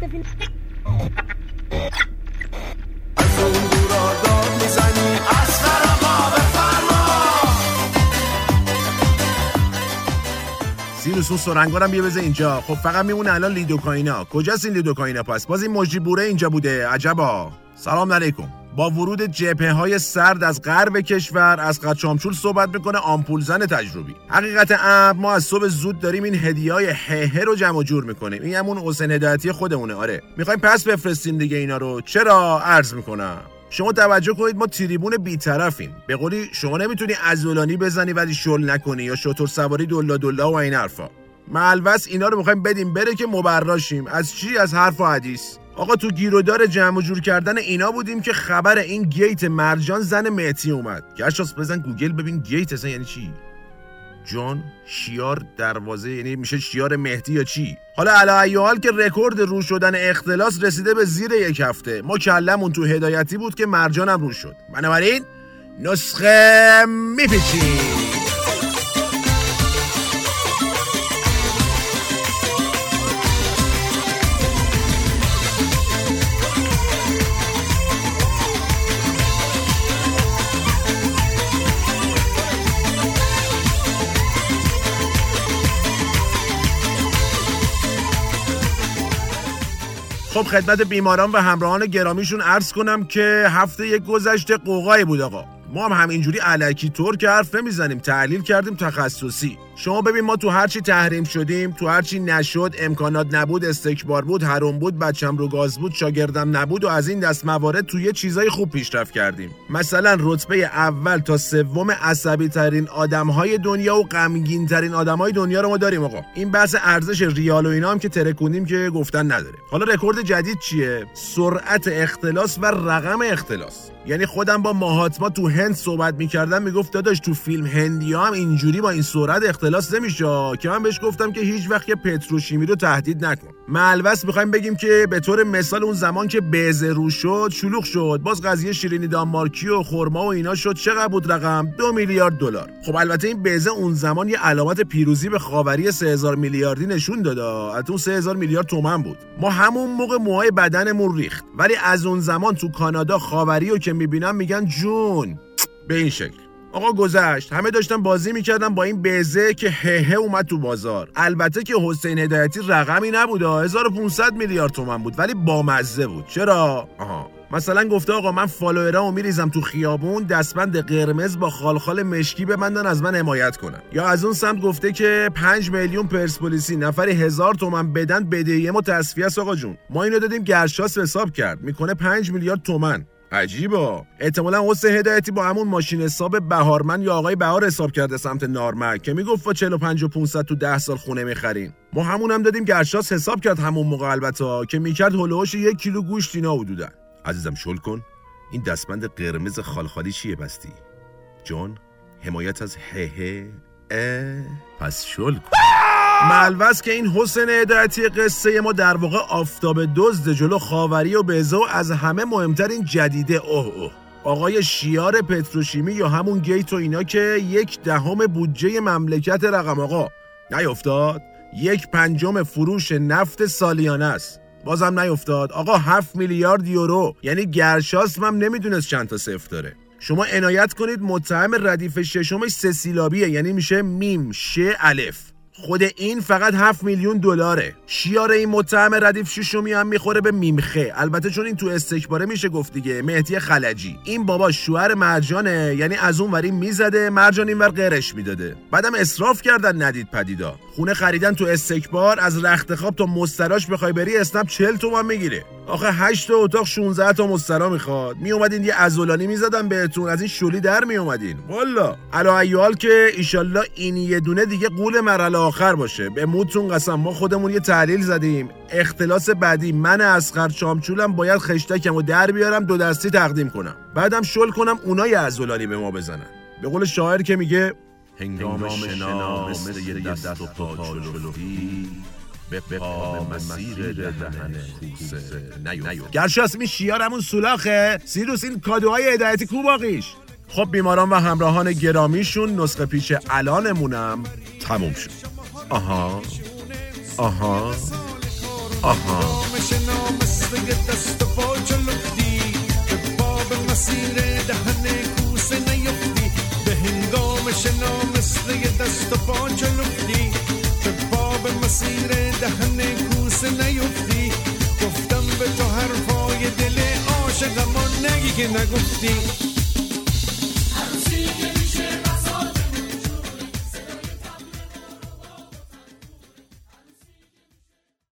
فیلم از اون دورا بیا بذار اینجا. خب فقط میمونه الان لیدوکاینا. کجاست این لیدوکاینا پس؟ باز این مجری بوره اینجا بوده. عجبا. سلام علیکم. با ورود جبهه های سرد از غرب کشور از قچامچول صحبت می‌کنه آمپول زن تجربی. حقیقت امر ما از صبح زود داریم این هدیه های هه رو جمع جور می‌کنیم. این همون حسین هدایتی خودمونه آره. می‌خوایم پس بفرستیم دیگه اینا رو. چرا؟ عرض می‌کنم. شما توجه کنید ما تریبون بیطرفیم. به قولی شما نمی‌تونی ازولانی بزنی ولی شل نکنی یا شتر سواری دلا دلا و این حرفا. ملوس اینا رو می‌خوایم بدیم بره که مبرا شیم. از چی؟ از حرف و حدیث. آقا تو گیرودار جمع و جور کردن اینا بودیم که خبر این گیت مرجان زن مهدی اومد. گشتاس بزن گوگل ببین گیت اصلا یعنی چی؟ جان شیار دروازه یعنی میشه شیار مهدی یا چی؟ حالا علی حال که رکورد رو شدن اختلاس رسیده به زیر یک هفته. ما کلمون تو هدایتی بود که مرجانم رو شد. بنابراین نسخه میپیچیم. خب خدمت بیماران و همراهان گرامیشون عرض کنم که هفته یک گذشته قوقایی بود آقا. ما هم همینجوری علکی طور که حرف نمی‌زنیم تحلیل کردیم تخصصی. شما ببین ما تو هرچی تحریم شدیم تو هرچی نشد امکانات نبود استکبار بود حروم بود بچم رو گاز بود شاگردم نبود و از این دست موارد تو یه چیزای خوب پیشرفت کردیم. مثلا رتبه اول تا سوم عصبی ترین آدم های دنیا و غمگین ترین آدم های دنیا رو ما داریم آقا. این بحث ارزش ریال و اینا هم که ترکونیم که گفتن نداره. حالا رکورد جدید چیه؟ سرعت اختلاس و رقم اختلاس. یعنی خودم با ماهاتما تو هند صحبت می‌کردم می‌گفت داداش تو فیلم هندی هم اینجوری با این سرعت اختلاس نمیشه. که من بهش گفتم که هیچ وقت پتروشیمی رو تهدید نکن. ملوس می‌خوایم بگیم که به طور مثال اون زمان که بیزه رو شد شلوغ شد. باز قضیه شیرینی دانمارکی و خرما و اینا شد. چقدر بود رقم؟ دو میلیارد دلار. خب البته این بیزه اون زمان یه علامت پیروزی به خاوری 3000 میلیاردی نشون داد از اون 3000 میلیارد تومن بود. ما همون موقع موهای بدنمون ریخت. ولی از اون زمان تو کانادا خاوری رو که می‌بینم میگن جون. به این شکل. آقا گذشت. همه داشتن بازی می‌کردن با این بیزه که هه اومد تو بازار. البته که حسین هدایتی رقمی نبود 1500 میلیارد تومن بود ولی بامزه بود. چرا؟ آها. مثلا گفته آقا من فالوورامو میریزم تو خیابون دستبند قرمز با خالخال مشکی ببندن از من حمایت کنن. یا از اون سمت گفته که 5 میلیون پرسپولیسی نفری هزار تومن بدن بدهی ما تصفیه است آقا جون. ما اینو دادیم گرشاس حساب کرد. می‌کنه 5 میلیارد تومن عجیبا احتمالا حسین هدایتی با همون ماشین حساب بهارمن یا آقای بهار حساب کرده سمت نارمک که می‌گفت با 45 و 500 تو 10 سال خونه می‌خرین ما همون هم دادیم گرشاس حساب کرد همون موقع البته که می‌کرد هلوهاش یک کیلو گوشت اینا حدودا. عزیزم شل کن. این دستبند قرمز خالخالی چیه بستی؟ جان حمایت از هه اه. پس شل کن. ملوس که این حسین هدایتی قصه ما در واقع آفتاب دزد جلو خاوری و بزه و از همه مهمتر این جدیده. اوه اوه. آقای شیار پتروشیمی یا همون گیت و اینا که یک دهم بودجه مملکت رقم آقا. نیفتاد. یک پنجم فروش نفت سالیانه است. بازم نیفتاد. آقا هفت میلیارد یورو. یعنی گرشاسم هم نمی‌دونست چند تا صفر داره. شما عنایت کنید متهم ردیف ششمش سه سیلابیه. یعنی میشه میم ش الف. خود این فقط 7 میلیون دلاره. شیار این متهم ردیف ششمی هم می‌خوره به میمخه. البته چون این تو استکباره میشه گفت دیگه مهدی خلجی. این بابا شوهر مرجانه یعنی از اون وری می‌زده مرجان این ور قرش می‌داده. بعدم اسراف کردن ندید پدیدا. خونه خریدن تو استکبار از رخت خواب تا مستراش بخوای بری اسنپ 40 تومن می‌گیره. آخه 8 تا اتاق 16 تا مسترا می‌خواد. می اومدین یه ازولانی می‌زدن بهتون. از این شلی در می اومدین والا علا ایال که ایشالله این یه دونه دیگه قول مرحله آخر باشه. به موتون قسم. ما خودمون یه تحلیل زدیم. اختلاس بعدی. من اسقر چامچولم باید خشتکم و در بیارم دو دستی تقدیم کنم. بعدم شل کنم اونا یه ازولانی به ما بزنن. به قول شاعر که میگه هنگام شنا مثل یه دست و پا به پا مسیر دهن کوسه نیو گرشاس می شیارمون سولاخه سیروس این کادوهای هدایتی کو باقیش؟ خب بیماران و همراهان گرامیشون نسخه پیش الانمونم تموم شد. آها. آها. آها. دست و پا جلوفتی به باب مسیر دهن کوسه نیفتی به هنگام شنا مثل دست و پا جلوفتی باب مسیر دهن کوسه نیفتی. گفتم به تو حرفای دل عاشقم نگی که نگفتی.